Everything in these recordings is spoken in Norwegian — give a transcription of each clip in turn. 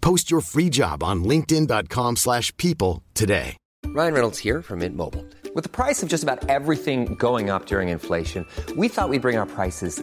Post your free job on linkedin.com/people slash people today. Ryan Reynolds here from Mint Mobile. With the price of just about everything going up during inflation, we thought we'd bring our prices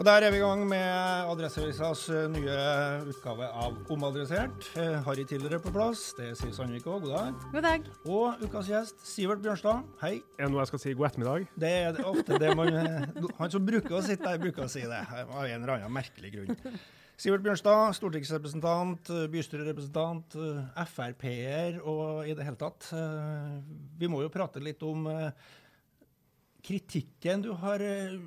Og der er vi i gang med Adresseavisas eh, nye utgave av Omadressert. Eh, Harry Tiller er på plass. Det sier Sandvik òg. God dag. God dag. Og ukas gjest, Sivert Bjørnstad. Hei. Er det noe jeg skal si god ettermiddag? Det er ofte det man eh, Han som bruker å sitte der, bruker å si det. Av en eller annen merkelig grunn. Sivert Bjørnstad, stortingsrepresentant, bystyrerepresentant, Frp-er og i det hele tatt. Vi må jo prate litt om kritikken du har eh,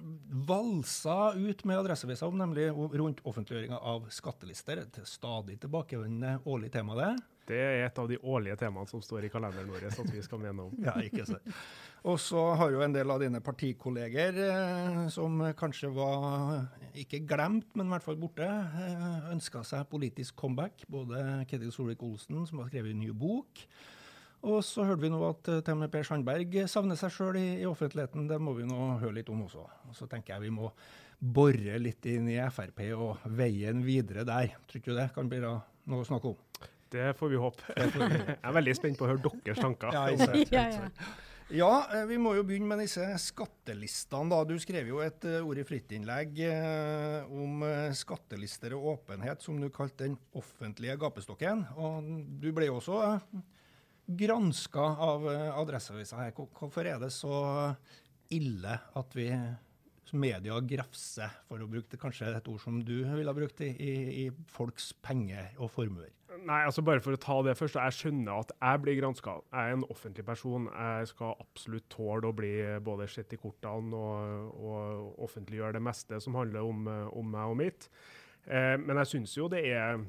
valsa ut med Adresseavisa om, nemlig rundt offentliggjøringa av skattelister. Et stadig tilbakevendende årlig tema, det. Det er et av de årlige temaene som står i kalenderen vår at vi skal mene om. Ja, ikke sant. Og så har jo en del av dine partikolleger, eh, som kanskje var ikke glemt, men i hvert fall borte, eh, ønska seg politisk comeback. Både Ketil Solvik-Olsen, som har skrevet en ny bok, og så hørte vi nå at eh, til og med Per Sandberg savner seg sjøl i, i offentligheten. Det må vi nå høre litt om også. Og så tenker jeg vi må bore litt inn i Frp og veien videre der. Tror du det kan bli da noe å snakke om? Det får vi håpe. Jeg er veldig spent på å høre deres tanker. Ja, ikke sant, Ja, eh, vi må jo begynne med disse skattelistene. da. Du skrev jo et eh, ord i frittinnlegg eh, om eh, skattelister og åpenhet, som du kalte den offentlige gapestokken. Og du ble jo også eh, granska av eh, Adresseavisa her. Hvorfor er det så ille at vi media grafser, for å bruke kanskje et ord som du ville ha brukt, i, i, i folks penger og formuer? Nei, altså bare for å ta det først. Jeg skjønner at jeg blir granska. Jeg er en offentlig person. Jeg skal absolutt tåle å bli både sett i kortene og, og offentliggjøre det meste som handler om, eh, om meg og mitt. Eh, men jeg syns jo det er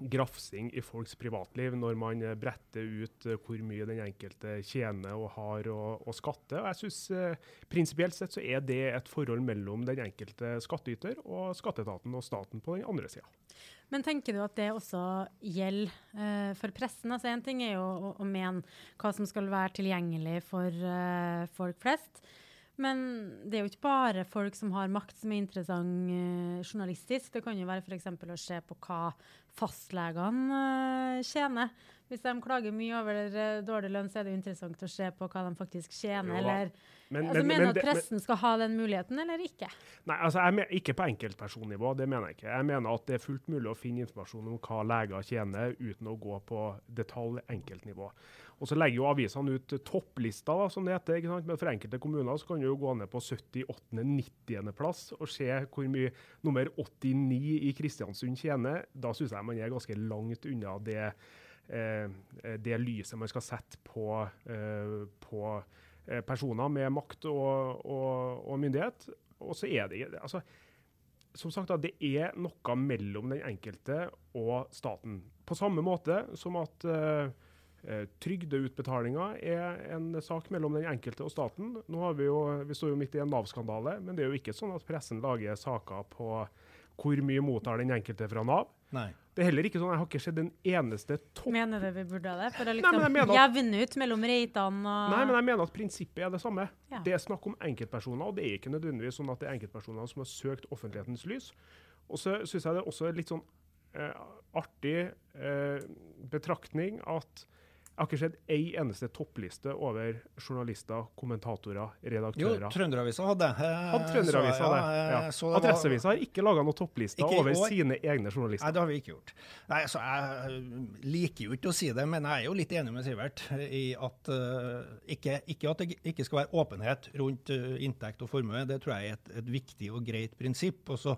grafsing i folks privatliv når man eh, bretter ut eh, hvor mye den enkelte tjener og har å, å skatte. Og jeg synes eh, Prinsipielt sett så er det et forhold mellom den enkelte skattyter og skatteetaten og staten på den andre sida. Men tenker du at det også gjelder eh, for pressen? Altså En ting er jo å, å mene hva som skal være tilgjengelig for eh, folk flest. Men det er jo ikke bare folk som har makt som er interessant eh, journalistisk. Det kan jo være f.eks. å se på hva fastlegene eh, tjener. Hvis de klager mye over eh, dårlig lønn, så er det jo interessant å se på hva de faktisk tjener. Jo eller Men- altså, men- Mener men du at pressen men- skal ha den muligheten, eller ikke? Nei, altså jeg men, Ikke på enkeltpersonnivå, det mener jeg ikke. Jeg mener at det er fullt mulig å finne informasjon om hva leger tjener, uten å gå på detalj enkeltnivå. Og så legger jo avisene ut topplister, da, som det heter. ikke sant? Men for enkelte kommuner så kan du jo gå ned på 78., 90. plass og se hvor mye nummer 89 i Kristiansund tjener. Da syns jeg man er ganske langt unna det, eh, det lyset man skal sette på, eh, på eh, personer med makt og, og, og myndighet. Og så er det altså, som sagt, da, det er noe mellom den enkelte og staten. På samme måte som at Eh, Trygdeutbetalinger er en sak mellom den enkelte og staten. Nå har Vi jo, vi står jo midt i en Nav-skandale, men det er jo ikke sånn at pressen lager saker på hvor mye mottar den enkelte fra Nav. Nei. Det er heller ikke sånn, Jeg har ikke sett en eneste topp... Mener du vi burde ha det? For å Nei, men liksom jeg mener at- jevne ut mellom reitene og Nei, men jeg mener at prinsippet er det samme. Ja. Det er snakk om enkeltpersoner, og det er ikke nødvendigvis sånn at det er enkeltpersoner som har søkt offentlighetens lys. Og så syns jeg det er også litt sånn eh, artig eh, betraktning at jeg har ikke sett ei eneste toppliste over journalister, kommentatorer, Jo, redaktører. Trønderavisa hadde. eh, Hadde Trønderavisa det? ja, Ja. eh, det var- Adresseavisa har ikke laga noen topplister over år. sine egne journalister. Nei, det har vi ikke gjort. Nei, altså, Jeg liker jo ikke å si det, men jeg er jo litt enig med Sivert i at uh, ikke, ikke at det ikke skal være åpenhet rundt uh, inntekt og formue. Det tror jeg er et, et viktig og greit prinsipp. Og så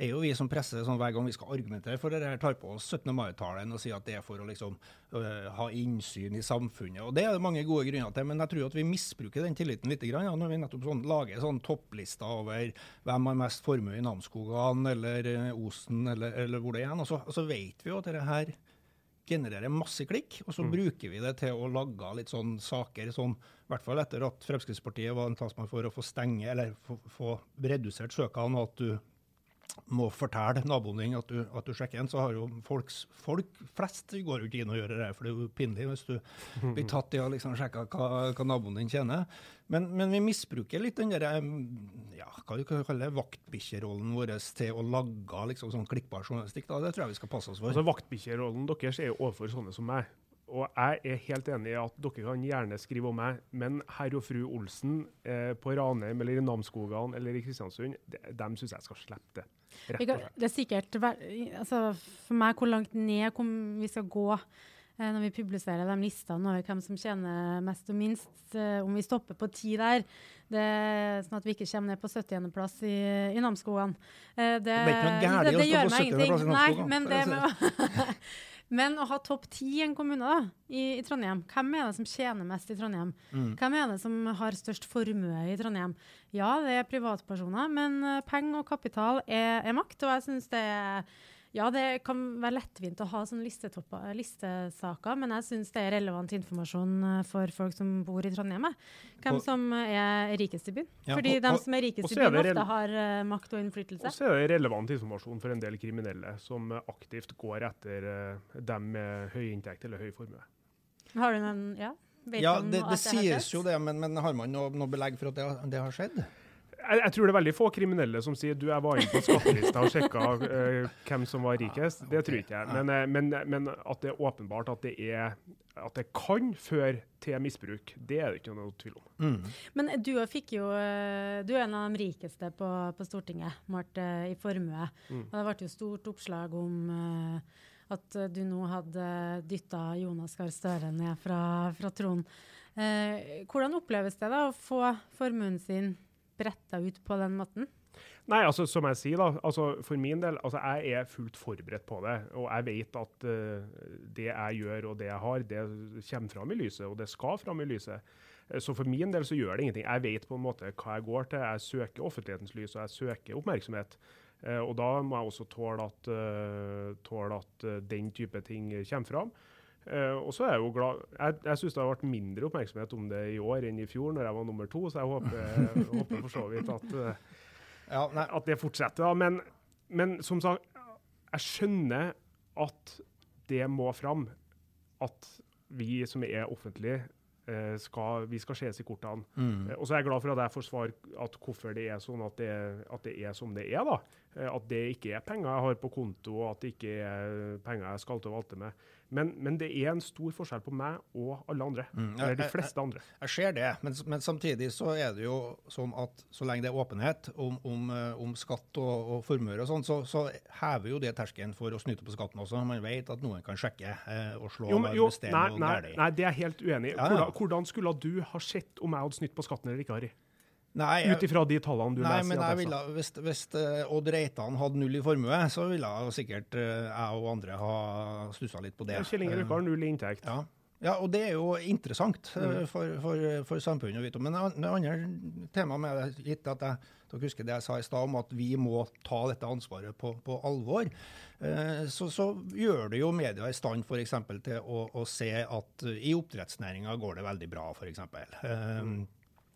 er jo vi som presse sånn hver gang vi skal argumentere for det, tar på oss 17. mai-talen og sier at det er for å liksom øh, ha innsyn i samfunnet. Og Det er det mange gode grunner til, men jeg tror at vi misbruker den tilliten litt grann, ja, når vi nettopp sånn, lager sånn topplister over hvem har mest formue i Namsskogan eller eh, Osen eller, eller hvor det er. Og så, og så vet vi jo at dette her genererer masse klikk, og så bruker vi det til å lage litt sånn saker som i hvert fall etter at Fremskrittspartiet var en talsmann for å få stenge eller få, få redusert søkene, og at du må fortelle naboen din at du, at du sjekker en, så har jo folks, folk flest går jo ikke inn og gjør det, for det er jo pinlig hvis du blir tatt i å liksom sjekke hva, hva naboen din tjener. Men, men vi misbruker litt den der, ja, hva du kan kalle det, vaktbikkjerollen vår til å lage liksom sånn klikkbar journalistikk. Da. Det tror jeg vi skal passe oss for. Altså, Vaktbikkjerollen deres er jo overfor sånne som meg. Og jeg er helt enig i at dere kan gjerne skrive om meg, men herr og fru Olsen eh, på Ranheim eller i Namsskogan eller i Kristiansund, de, dem syns jeg skal slippe det. Kan-. Det er sikkert altså, For meg hvor langt ned vi skal gå eh, når vi publiserer de listene over hvem som tjener mest og minst. eh, om vi stopper på ti der, det sånn at vi ikke kommer ned på 70.-plass i, i Namsskogan. Eh, det, Det det, gjør meg 70. plass i ingenting. Nei, men det med å Men å ha topp ti i en kommune da, i, i Trondheim, hvem er det som tjener mest i Trondheim? Mm. Hvem er det som har størst formue i Trondheim? Ja, det er privatpersoner, men eh, penger og kapital er, er makt. Og jeg synes det er ja, det kan være lettvint å ha sånne listesaker, men jeg syns det er relevant informasjon eh, for folk som bor i Trondheim. Hvem Og- som er rikest i byen. Ja, Fordi og- de som er rikest i byen, ofte har uh, makt og innflytelse. Og så er det relevant informasjon for en del kriminelle som eh, aktivt går etter uh, dem med høy inntekt eller høy formue. Har du noen Ja? Vet Ja, det, det, det sies jo det, men, men har man noe, noe belegg for at det, det har skjedd? Jeg, jeg tror det er veldig få kriminelle som sier du, jeg var inne på skattelista og sjekka uh, hvem som var rikest. Det tror ikke jeg. Men, eh, men, men at det er åpenbart at det, er, at det kan føre til misbruk, det er det ikke noe tvil om. Men du fikk jo eh, Du er en av de rikeste på, på Stortinget, målt eh, i formue. Mm. Og det ble jo stort oppslag om uh, at eh, du nå hadde dytta Jonas Gahr Støre ned fra, fra tronen. Eh, hvordan oppleves det da å få formuen sin bretta ut på den måten? Nei, altså som jeg sier, da. Altså, for min del, altså jeg er fullt forberedt på det. Og jeg vet at uh, det jeg gjør og det jeg har, det kommer fram i lyset, og det skal fram i lyset. Eh, Så for min del så gjør det ingenting. Jeg vet på en måte hva jeg går til. Jeg søker offentlighetens lys, og jeg søker oppmerksomhet. Uh, og da må jeg også tåle at, uh, tåle at den type ting kommer fram. Eh, og så er jeg jo glad Jeg, jeg syns det har vært mindre oppmerksomhet om det i år enn i fjor, når jeg var nummer to, så jeg håper, håper for så vidt at uh, Ja, at det fortsetter. Da. Men, men som sagt, jeg skjønner at det må fram. At vi som er offentlige, uh, skal, vi skal ses i kortene. Eh, Og så er jeg glad for at jeg får svar at hvorfor det er sånn at det, at det er som det er. da. At det ikke er penger jeg har på konto, og at det ikke er penger jeg skal til å valte med. Men, men det er en stor forskjell på meg og alle andre. Eller de fleste andre. Jeg ser det, men, men samtidig så er det jo sånn at så lenge det er åpenhet om, om, eh, om skatt og, og formuer og sånn, så, så hever jo det terskelen for å snyte på skatten også. Man vet at noen kan sjekke eh, og slå Jo, men, jo, nei, nei, nei, det er jeg helt uenig i. Hvordan, hvordan skulle du ha sett om jeg hadde snytt på skatten eller ikke, Harry? Ut ifra de tallene du Nei, leser men jeg ville, hvis, hvis eh, Odd Reitan hadde null i formue, så ville sikkert eh, jeg og andre ha stussa litt på det. Kjell Inge Røkke har null i inntekt. Ja. Ja, og det er jo interessant eh, Mm. for, for, for samfunnet å vite om. Men det andre temaet med det, gitt at jeg, dere husker det jeg sa i stad om at vi må ta dette ansvaret på, på alvor, eh, så, så gjør det jo media i stand eksempel til å, å se at i oppdrettsnæringa går det veldig bra, f.eks. Eh,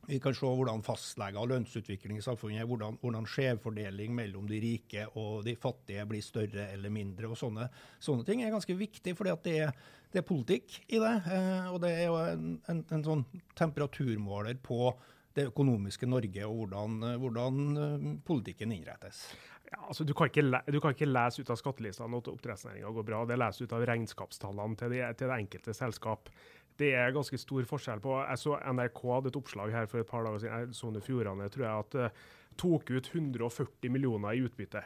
vi kan se hvordan fastleger og lønnsutvikling i samfunnet, hvordan, hvordan skjevfordeling mellom de rike og de fattige blir større eller mindre. og Sånne, sånne ting er ganske viktig, fordi det er, det er politikk i det. Eh, og det er jo en, en, en sånn temperaturmåler på det økonomiske Norge og hvordan, eh, hvordan eh, politikken innrettes. Ja, altså, du, kan du kan ikke lese ut av skattelistene at oppdrettsnæringa går bra. Det leses ut av regnskapstallene til, de, til det enkelte selskap. Det er ganske stor forskjell på Jeg så NRK hadde et oppslag her for et par dager siden. og Fjordane tror jeg at uh, tok ut 140 millioner i utbytte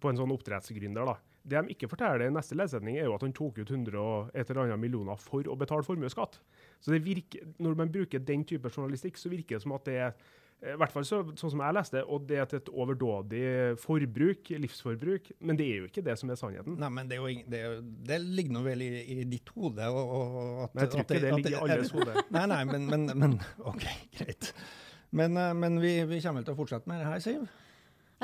på en sånn oppdrettsgründer. da. Det de ikke forteller i neste ledsetning er jo at han tok ut 100 og et eller annet millioner for å betale formuesskatt. Så det virker, når man bruker den type journalistikk, så virker det som at det er i hvert fall så, sånn som jeg leste, og det er til et overdådig forbruk, livsforbruk. Men det er jo ikke det som er sannheten. Nei, men det, er jo, det, er det ligger nå vel i, i ditt hode. Og, og, at, Men jeg tror at ikke det at ligger i alles hode. Nei, nei, men, men, men OK, greit. Men, eh, men vi, vi kommer vel til å fortsette med det her, Siv?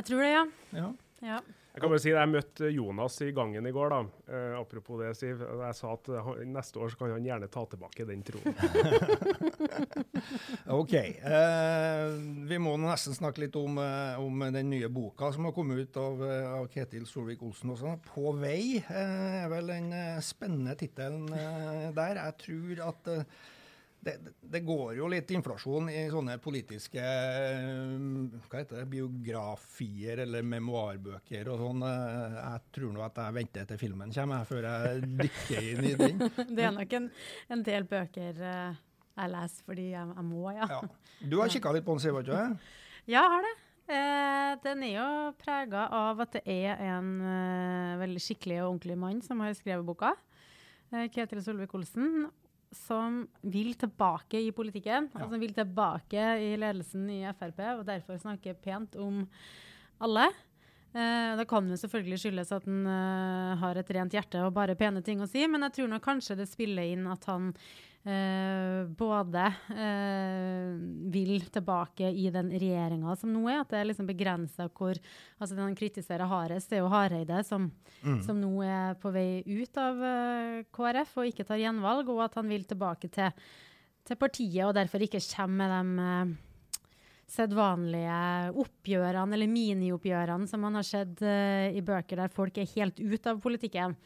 Jeg tror det, ja. Ja. ja. Jeg kan bare si jeg møtte Jonas i gangen i går. da. Eh, apropos det, Siv. Jeg sa at eh, han, neste år så kan han gjerne ta tilbake den troen. OK. Eh, vi må nesten snakke litt om, om den nye boka som har kommet ut av, av Ketil Solvik-Olsen også. 'På vei' eh, er vel den spennende tittelen der. Jeg tror at det, det går jo litt inflasjon i sånne politiske eh, hva heter det, biografier eller memoarbøker og sånn. Eh, Jeg tror nå at jeg venter til filmen kommer, før jeg dykker inn i den. Det er nok en, en del bøker eh, jeg leser fordi jeg, jeg må, ja. Ja. Du har kikka litt på den, Siv, har du ikke? Ja, jeg har det. Eh, den er jo prega av at det er en eh, veldig skikkelig og ordentlig mann som har skrevet boka. Eh, Ketil Solvik-Olsen. Som vil tilbake i politikken, Ja. altså vil tilbake i ledelsen i Frp, og derfor snakke pent om alle. Eh, det kan jo selvfølgelig skyldes at han eh, har et rent hjerte og bare pene ting å si, men jeg tror nok kanskje det spiller inn at han eh, både eh, vil tilbake i den regjeringa som nå er, at det er liksom begrensa hvor altså Den han kritiserer hardest, det er jo Hareide, som, som nå er på vei ut av eh, KrF og ikke tar gjenvalg, og at han vil tilbake til, til partiet og derfor ikke kommer med de eh, sedvanlige oppgjørene, eller minioppgjørene, som man har sett uh, i bøker der folk er helt ute av politikken.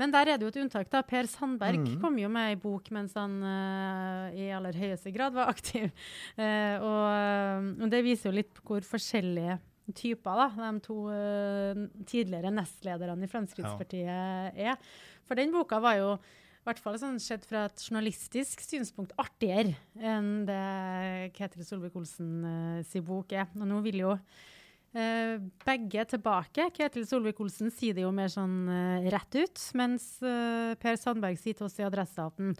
Men der er det jo et unntak. da. Per Sandberg kom jo med ei bok mens han uh, i aller høyeste grad var aktiv. Uh, og, og det viser jo litt hvor forskjellige typer da, de to uh, tidligere nestlederne i Fremskrittspartiet er. For den boka var jo i hvert fall sånn sett fra et journalistisk synspunkt artigere enn det Ketil Solvik-Olsen uh, bok er. Og nå vil jo eh, begge tilbake. Ketil Solvik-Olsen sier det jo mer sånn eh, rett ut, mens eh, Per Sandberg sier til oss i Adresseaten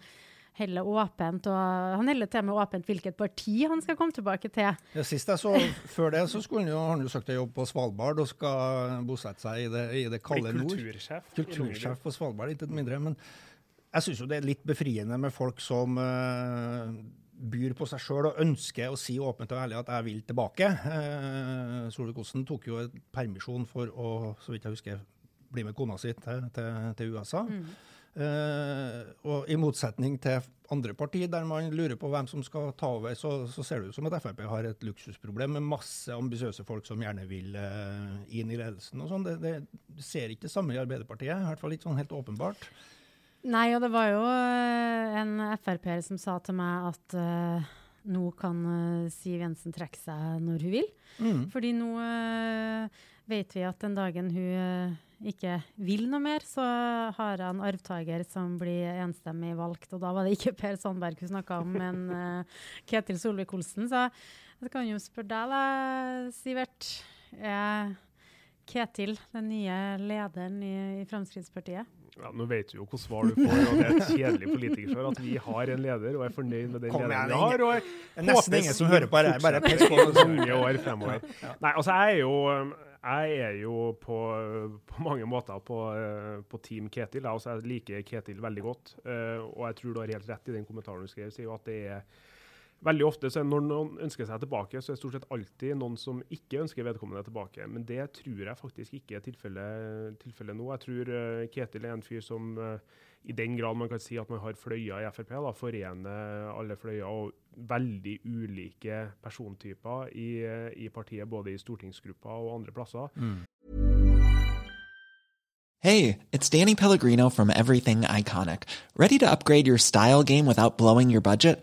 heller åpent, og han heller til med åpent hvilket parti han skal komme tilbake til. Ja, sist jeg så, Før det så skulle han jo, han jo søkt en jobb på Svalbard og skal bosette seg i det, i det kalde nord. kultursjef. Kultursjef på Svalbard, intet mindre. Men jeg syns jo det er litt befriende med folk som eh, byr på seg sjøl og ønsker å si åpent og ærlig at jeg vil tilbake. Eh, Solvik-Olsen tok jo permisjon for å, så vidt jeg husker, bli med kona si til, til, til USA. Eh, og I motsetning til andre partier der man lurer på hvem som skal ta over, så, så ser det ut som at Frp har et luksusproblem med masse ambisiøse folk som gjerne vil eh, inn i ledelsen. og sånn. Det, det ser ikke det samme i Arbeiderpartiet, i hvert fall ikke sånn helt åpenbart. Nei, og det var jo eh, en Frp-er som sa til meg at uh, nå kan eh, Siv Jensen trekke seg når hun vil. Fordi nå uh, vet vi at den dagen hun uh, ikke vil noe mer, så har en arvtaker som blir enstemmig valgt. Og da var det ikke Per Sandberg hun snakka om, men Ketil Solvik-Olsen. Så jeg kan jo spørre deg, da, Sivert. Er Ketil den nye lederen i, i Fremskrittspartiet? Ja, nå vet du jo hvilket svar du får, og det er et kjedelig politikersvar at vi har en leder og er fornøyd med den lederen vi har. og jeg nesten ingen som hører på det bare pes på i mange år fremover. Nei, altså jeg er jo Jeg er jo på, på mange måter på, eh, på Team Ketil. Altså, jeg liker Ketil veldig godt. Uh, og jeg tror du har helt rett i den kommentaren du skrev, sier jo at det er veldig ofte så Når noen ønsker seg tilbake, så er det stort sett alltid noen som ikke ønsker vedkommende tilbake. Men det tror jeg faktisk ikke er tilfellet tilfelle nå. Jeg tror uh, Ketil er en fyr som uh, i den grad man kan si at man har fløyer i Frp, da, forener alle fløyer og veldig ulike persontyper i, i, partiet, både i stortingsgruppa og andre plasser. Mm. Hey, it's Danny Pellegrino from Everything Iconic. Ready to upgrade your style game without blowing your budget?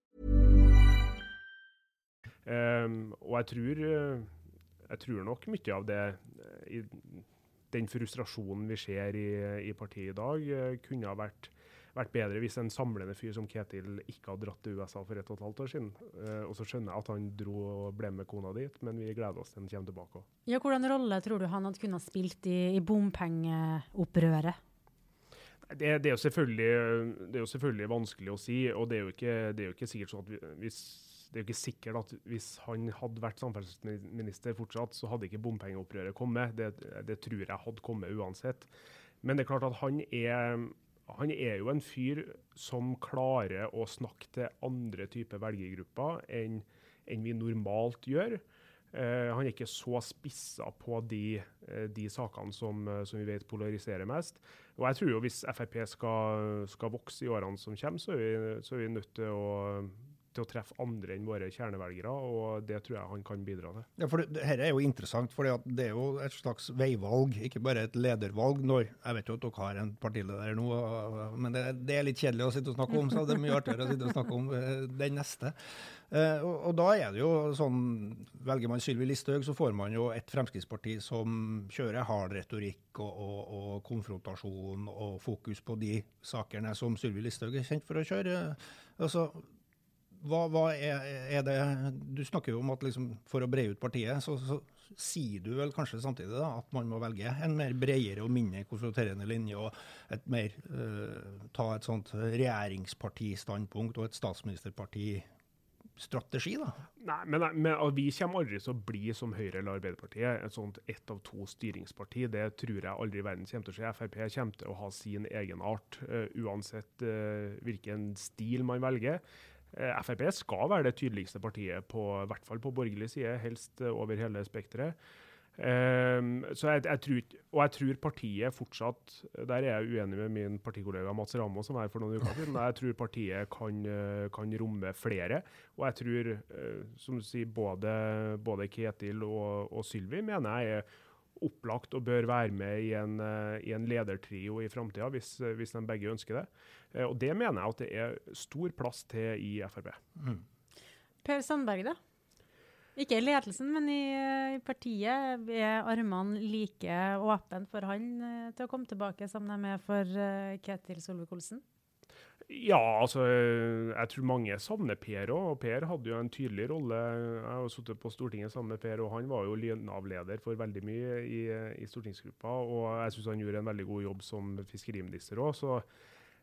Um, og jeg tror, eh, jeg tror nok mye av det i den frustrasjonen vi ser i, i partiet i dag, eh, kunne ha vært vært bedre hvis en samlende fyr som Ketil ikke hadde dratt til USA for et og et halvt år siden. Uh, og så skjønner jeg at han dro og ble med kona dit, men vi gleder oss til han kommer tilbake. Ja, Hvordan rolle tror du han hadde kunnet spilt i, i bompengeopprøret? Det, det, er det, er jo selvfølgelig vanskelig å si, og det er jo ikke, er jo ikke sikkert sånn at hvis det er jo ikke sikkert at hvis han hadde vært samferdselsminister fortsatt, så hadde ikke bompengeopprøret kommet. Det, det, tror jeg hadde kommet uansett. Men det er klart at han er han er jo en fyr som klarer å snakke til andre typer velgergrupper enn, enn vi normalt gjør. Uh, han er ikke så spissa på de, uh, de sakene som, uh, som, vi vet polariserer mest. Og jeg tror jo hvis Frp skal, skal vokse i årene som kommer, så er vi, så er vi nødt til å til å treffe andre enn våre kjernevelgere, og det tror jeg han kan bidra til. Ja, for Dette er jo interessant, for det er jo et slags veivalg, ikke bare et ledervalg. når, Jeg vet jo at dere har en partileder nå, men det, det, er litt kjedelig å sitte og snakke om, så det er mye artigere å sitte og snakke om eh, den neste. Uh, og, og, da er det jo sånn, Velger man Sylvi Listhaug, så får man jo et Fremskrittsparti som kjører hard retorikk og, og, og, konfrontasjon og fokus på de sakene som Sylvi Listhaug er kjent for å kjøre. Altså, hva, hva er, er, det Du snakker jo om at liksom, for å breie ut partiet, så, så, sier du vel kanskje samtidig da, at man må velge en mer bredere og mindre konfronterende linje, og et mer, uh, ta et sånt regjeringspartistandpunkt og et statsministerparti strategi, da? Nei, men, men vi kommer aldri til å bli som Høyre eller Arbeiderpartiet, et sånt ett av to styringsparti. Det tror jeg aldri i verden kommer til å skje. Frp kommer til å ha sin egenart, uh, uansett uh, hvilken stil man velger. Eh, Frp skal være det tydeligste partiet, på, i hvert fall på borgerlig side, helst eh, over hele spekteret. Um, så jeg, jeg tror, og jeg tror partiet fortsatt Der er jeg uenig med min partikollega Mats Ramo, som er for noen uker siden. Jeg tror partiet kan, kan romme flere. Og jeg tror, som du sier, både, både Ketil og, og Sylvi mener jeg er opplagt og bør være med i en, eh, i en ledertrio i framtida, hvis, eh, hvis, de begge ønsker det. Eh, og det mener jeg at det er stor plass til i Frp. Mm. Per Sandberg, da? Ikke i ledelsen, men i, i partiet. Er armene like åpne for han til å komme tilbake som de er for Ketil Solvik-Olsen? Ja, altså jeg tror mange savner Per òg. Og Per hadde jo en tydelig rolle. Jeg har sittet på Stortinget sammen med Per, og han var jo Nav-leder for veldig mye i, i stortingsgruppa. Og jeg syns han gjorde en veldig god jobb som fiskeriminister òg. Så,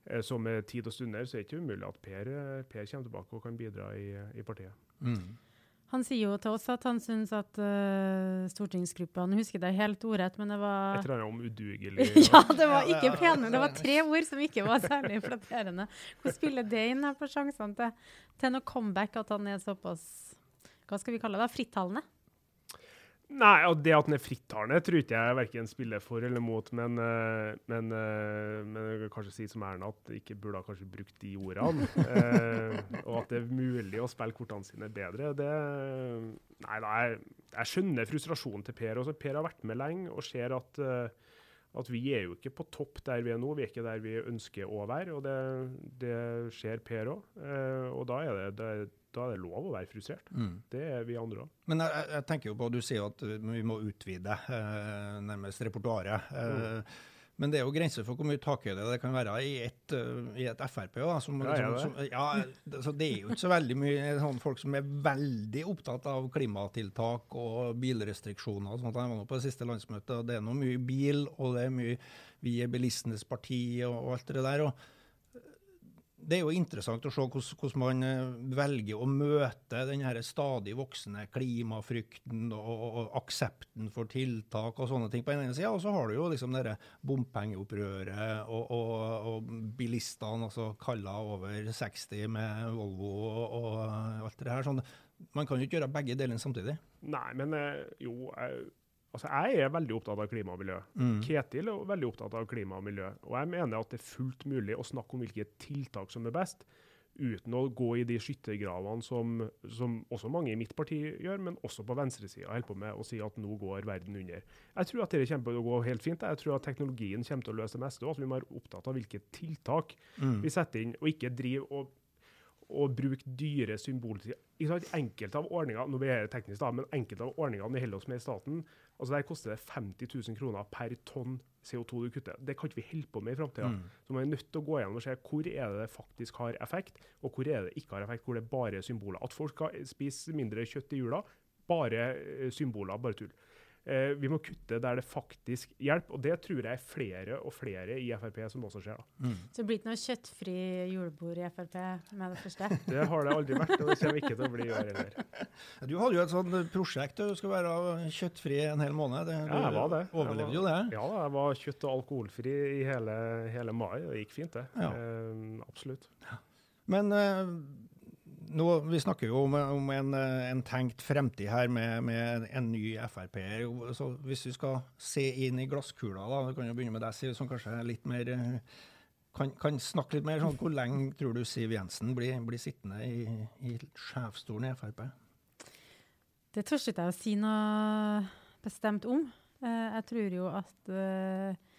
eh, så, med tid og stunder så er det ikke umulig at Per, per kommer tilbake og kan bidra i, i partiet. Mm. Han sier jo til oss at han syns at uh, stortingsgruppa Nå husker jeg det helt ordrett, men det var Et eller annet om udugelig Ja, det var ikke pene. Det var tre ord som ikke var særlig flatterende. Hvordan spiller det inn her på sjansene til, til noe comeback, at han er såpass Hva skal vi kalle det? Frittalende? Nei, og Det at den er frittalende, tror ikke jeg verken spiller for eller mot. Men, eh, men, eh, men jeg kan kanskje si som Erna at ikke burde ha kanskje brukt de ordene. eh, og at det er mulig å spille kortene sine bedre. Det, nei, da, jeg, jeg, skjønner frustrasjonen til Per. Også. Per har vært med lenge og ser at, eh, at vi er jo ikke på topp der vi er nå. Vi er ikke der vi ønsker å være. og Det, det skjer Per òg. Eh, og da er det, det da er det lov å være frustrert. Mm. Det er vi andre òg. Men jeg, jeg, tenker jo på, Du sier at vi må utvide eh, nærmest repertoaret. Eh, mm. Men det er jo grenser for hvor mye takhøyde det kan være i et, uh, i et Frp. Da, som, ja, liksom, som, ja, så det er jo ikke så veldig mye sånn folk som er veldig opptatt av klimatiltak og bilrestriksjoner. og sånt. Jeg var nå på det siste landsmøtet, og det er noe mye bil, og det er mye vi er bilistenes parti og, og alt det der. og det er jo interessant å se hvordan, man eh, velger å møte den stadig voksende klimafrykten og, og, aksepten for tiltak og sånne ting på den ene sida. Og så har du jo liksom det bompengeopprøret og, og, og, bilistene, altså kalla over 60 med Volvo og, alt det her. Sånn. Man kan jo ikke gjøre begge delene samtidig. Nei, men eh, jo, Altså, Jeg er veldig opptatt av klima og miljø. Mm. Ketil er veldig opptatt av klima og miljø. Og jeg mener at det er fullt mulig å snakke om hvilke tiltak som er best, uten å gå i de skyttergravene som, som også mange i mitt parti gjør, men også på venstresida holder på med å si at nå går verden under. Jeg tror at det kommer til å gå helt fint. Jeg tror at teknologien kommer til å løse det meste. Og at vi må være opptatt av hvilke tiltak mm. vi setter inn, og ikke drive og å bruke dyre symboler. Enkelte av ordningene nå blir det teknisk da, men enkelte av ordningene vi holder oss med i staten, altså der koster det 50 000 kroner per tonn CO2 du kutter. Det kan ikke vi holde på med i framtida. Mm. Så man er nødt til å gå gjennom og se hvor er det det faktisk har effekt, og hvor er det ikke har effekt, hvor det er bare symboler. At folk skal spise mindre kjøtt i jula, bare eh, symboler, bare tull. Eh, vi må kutte der det faktisk hjelper, og det tror jeg er flere og flere i Frp som også skjer. Mm. Så det blir ikke noe kjøttfri julebord i Frp med det første? det har det aldri vært, og det kommer ikke til å bli i år heller. Du hadde jo et sånt prosjekt, du skulle være kjøttfri en hel måned. Det, ja, jeg var det. Overlevde jo det? Ja, jeg var kjøtt- og alkoholfri i hele, hele mai, og det gikk fint, det. Ja. Eh, absolutt. Men eh, nå, vi snakker jo om, om en, en, tenkt fremtid her med, med en ny Frp. Så hvis vi skal se inn i glasskula, da, kan jo begynne med deg, Siv, som kanskje er litt mer kan, kan snakke litt mer sånn, Hvor lenge tror du Siv Jensen blir, blir sittende i, i sjefsstolen i Frp? Det tør ikke jeg å si noe bestemt om. Eh, jeg tror jo at uh,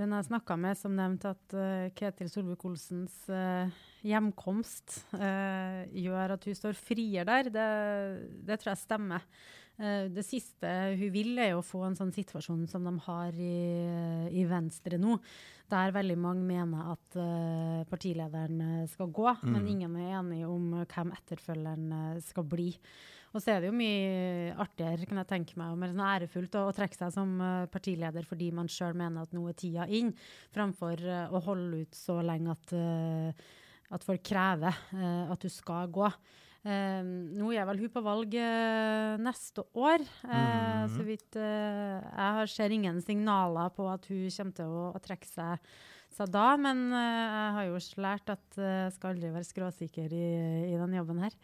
den jeg snakka med, som nevnte at uh, Ketil Solvik-Olsens uh, hjemkomst uh, gjør at hun står friere der, det, det tror jeg stemmer. det siste hun vil, er å få en sånn situasjon som de har i, i Venstre nå, der veldig mange mener at partilederen skal gå, mm. men ingen er enige om hvem etterfølgeren skal bli. Og så er det jo mye artigere, kan jeg tenke meg, og mer sånn ærefullt å, å, trekke seg som uh, partileder fordi man sjøl mener at nå er tida inn, framfor uh, å holde ut så lenge at, uh, at folk krever at du skal gå. nå er vel hun på valg neste år. Mm. Så vidt Jeg ser ingen signaler på at hun kommer til å, å trekke seg, seg da, men jeg har jo lært at jeg skal aldri være skråsikker i, i den jobben her.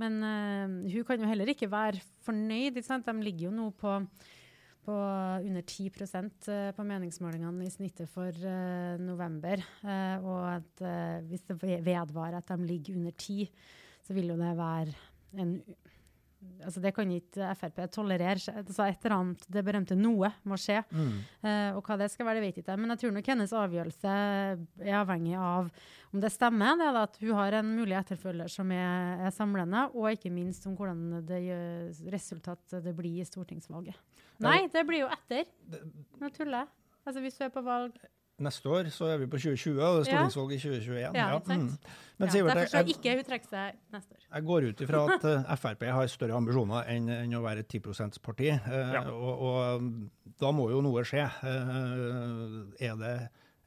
Men uh, hun kan jo heller ikke være fornøyd. De ligger jo nå på, på under 10 uh, på meningsmålingene i snittet for uh, november. Uh, og at hvis det vedvarer at de ligger under 10, så vil jo det være en altså Det kan ikke Frp tolerere. Så et eller annet, det berømte noe må skje. Mm. Uh, og hva det skal være, det vet jeg ikke. Men jeg tror nok hennes avgjørelse er avhengig av om det stemmer, det er at hun har en mulig etterfølger som er, er samlende, og ikke minst om hvordan det gjør, resultat det blir i stortingsvalget. Nei, det blir jo etter. Nå tuller jeg. Altså Hvis du er på valg Neste år så er vi på 2020, og det er stortingsvalg i 2021. Ja, ja. mm. Men ja, Sivert, Derfor skal jeg, ikke hun trekke seg neste år. jeg går ut ifra at eh, Frp har større ambisjoner enn, enn å være et 10 %-parti. Eh, Ja. og, og da må jo noe skje. Eh, er det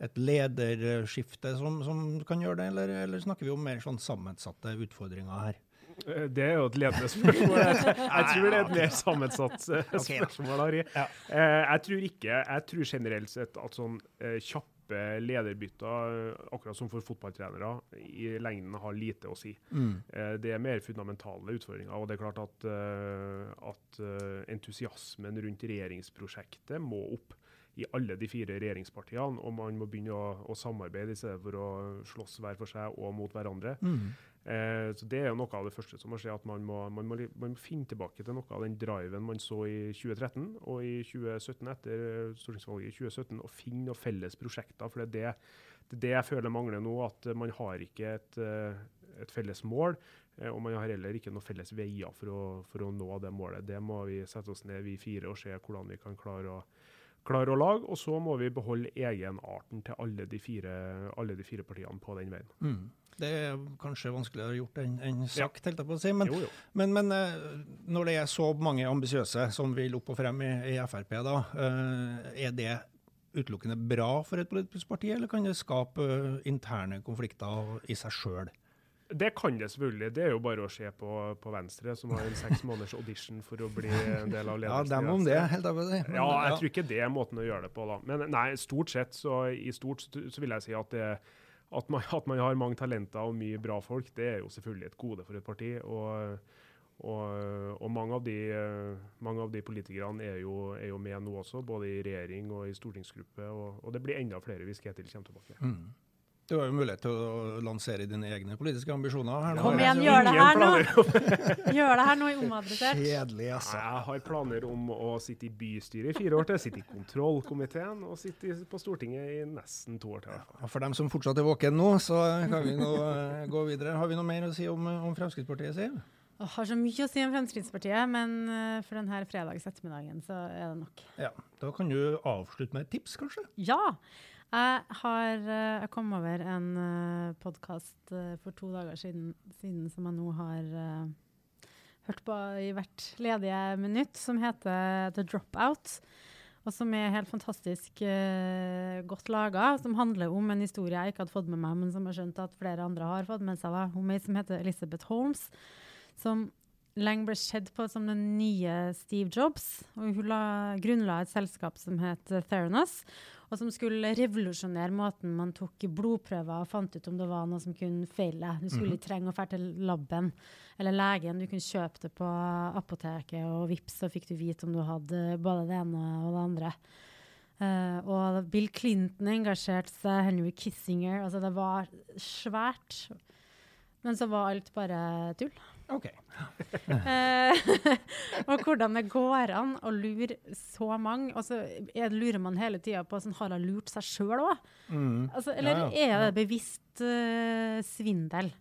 et lederskifte som, som kan gjøre det, eller, eller snakker vi om mer sånn sammensatte utfordringer her? Eh, Det er jo et ledende spørsmål. Jeg, jeg tror det er et mer sammensatt eh, spørsmål, Harry. Eh, Jeg tror ikke Jeg tror generelt sett at sånn kjappe lederbytter, akkurat som for fotballtrenere, i lengden har lite å si. Mm. Det er mer fundamentale utfordringer. Og det er klart at, at entusiasmen rundt regjeringsprosjektet må opp i alle de fire regjeringspartiene, og man må begynne å, å samarbeide i stedet for å slåss hver for seg og mot hverandre. Mm. Eh, så Det er jo noe av det første som må skje, at man må, man, må, man må finne tilbake til noe av den driven man så i 2013 og i 2017, etter eh, stortingsvalget i 2017, og finne noen felles prosjekter. For det er det, det, det jeg føler mangler nå, at man har ikke et, eh, et felles mål. eh, Og man har heller ikke noen felles veier for å, for å nå det målet. Det må vi sette oss ned, vi fire, og se hvordan vi kan klare å klare å lage, og så må vi beholde egenarten til alle de fire, alle de fire partiene på den veien. Mm. Det er kanskje vanskeligere gjort enn en sagt, helt jeg på å si. Men, Jo, jo. men, men eh, når det er så mange ambisiøse som vil opp og frem i, i Frp, da, eh, er det utelukkende bra for et politisk parti, eller kan det skape eh, interne konflikter i seg sjøl? Det kan det selvfølgelig. Det er jo bare å se på, på Venstre, som har en seks måneders audition for å bli en del av ledelsen. Ja, dem om det, helt av det. Men, Ja, jeg ja. tror ikke det er måten å gjøre det på, da. Men nei, stort sett så, i stort så vil jeg si at det at man, at man har mange talenter og mye bra folk, det er jo selvfølgelig et gode for et parti. Og, og, og mange, av de, mange av de politikerne er jo, er jo med nå også, både i regjering og i stortingsgruppe. Og, og det blir enda flere hvis Ketil kommer tilbake. Mm. Du har jo mulighet til å lansere dine egne politiske ambisjoner. her nå. Kom igjen, gjør det her nå! Gjør det her nå i omadressert. Kjedelig, altså. Jeg har planer om å sitte i bystyret i fire år til, sitte i kontrollkomiteen og sitte på Stortinget i nesten to år til. Ja, For dem som fortsatt er våken nå, så kan vi nå uh, gå videre. Har vi noe mer å si om, om Fremskrittspartiet, Siv? Jeg har så mye å si om Fremskrittspartiet, men eh, for denne fredags ettermiddagen så er det nok. Ja, Da kan du avslutte med et tips, kanskje? Ja! Jeg har eh, jeg kom over en uh, podkast for to dager siden, siden som jeg nå har eh, hørt på i hvert ledige minutt, som heter The Dropout. Og som er helt fantastisk uh, godt laga. Som handler om en historie jeg ikke hadde fått med meg, men som jeg skjønte at flere andre har fått med seg. Da. Hun som heter Elizabeth Holmes, som lenge ble sett på som den nye Steve Jobs. Og hun la, grunnla et selskap som het eh, Theranos, og som skulle revolusjonere måten man tok blodprøver og fant ut om det var noe som kunne feile. Du skulle Mhm. ikke trenge å dra til laben eller legen. Du kunne kjøpe det på apoteket, og vips, så fikk du vite om du hadde både det ene og det andre. Uh, og Bill Clinton engasjerte seg, Henry Kissinger altså Det var svært. Men så var alt bare tull. OK. Eh, og hvordan det går an å lure så mange. Og så er- lurer man hele tida på sånn, har hun lurt seg sjøl òg? Mm. Altså, eller Ja, ja. er det bevisst uh, svindel?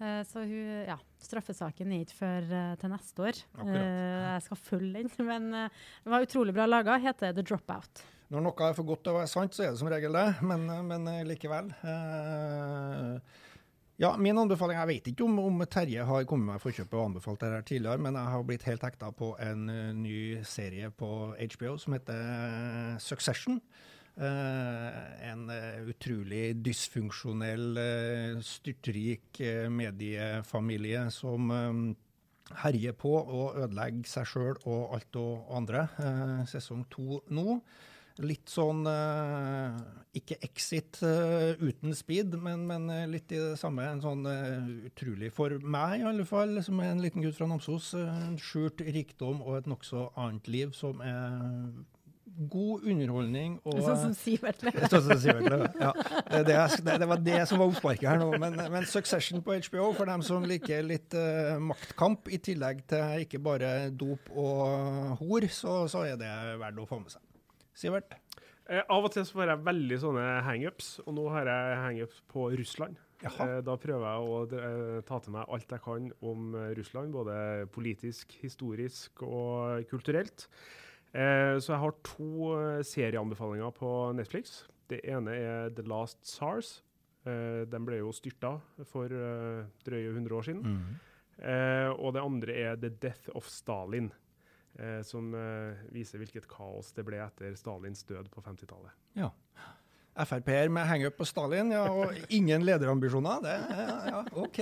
Uh, så hun, ja, straffesaken er ikke før uh, til neste år. Jeg skal følge den. Men det var utrolig bra laga. Heter The Dropout. Når noe er for godt til å være sant, så er det som regel det, men, men likevel. Eh, ja, min anbefaling Jeg vet ikke om, om Terje har kommet meg forkjøpet og anbefalt det her tidligere, men jeg har blitt helt hekta på en eh, ny serie på HBO som heter eh, Succession. Uh, en uh, utrolig dysfunksjonell, uh, styrtrik mediefamilie som herjer på og ødelegger seg sjøl og alt og andre. Sesong to nå. Litt sånn eh, Ikke Exit eh, uten speed, men, men eh, litt i det samme. En sånn utrolig, for meg i alle fall, som er en liten gutt fra Namsos, en skjult rikdom og et nokså annet liv som er god underholdning og Sånn som Sivert lever. Sånn som Sivert lever, ja. Det, det, det, det var det som var oppsparket her nå. Men, men, Succession på HBO, for dem som liker litt uh, maktkamp, i tillegg til ikke bare dop og hor, så, så er det verdt å få med seg. Sivert? Eh, av og til så får jeg veldig sånne hangups, og nå har jeg hangups på Russland. Eh, da prøver jeg å eh, ta til meg alt jeg kan om eh, Russland, både politisk, historisk og kulturelt. Eh, så jeg har to eh, serieanbefalinger på Netflix. Det ene er The Last SARS. den ble jo styrta for drøye 100 år siden. Mm. og det andre er The Death of Stalin. Eh, som eh, viser hvilket kaos det ble etter Stalins død på 50-tallet. Ja. Frp-er med hangup på Stalin ja, og ingen lederambisjoner. Det, ja, ja, OK.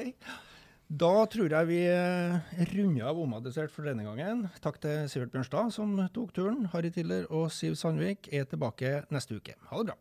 Da tror jeg vi eh, runder av Omadressert for denne gangen. Takk til Sivert Bjørnstad som tok turen. Harry Tiller og Siv Sandvik er tilbake neste uke. Ha det bra.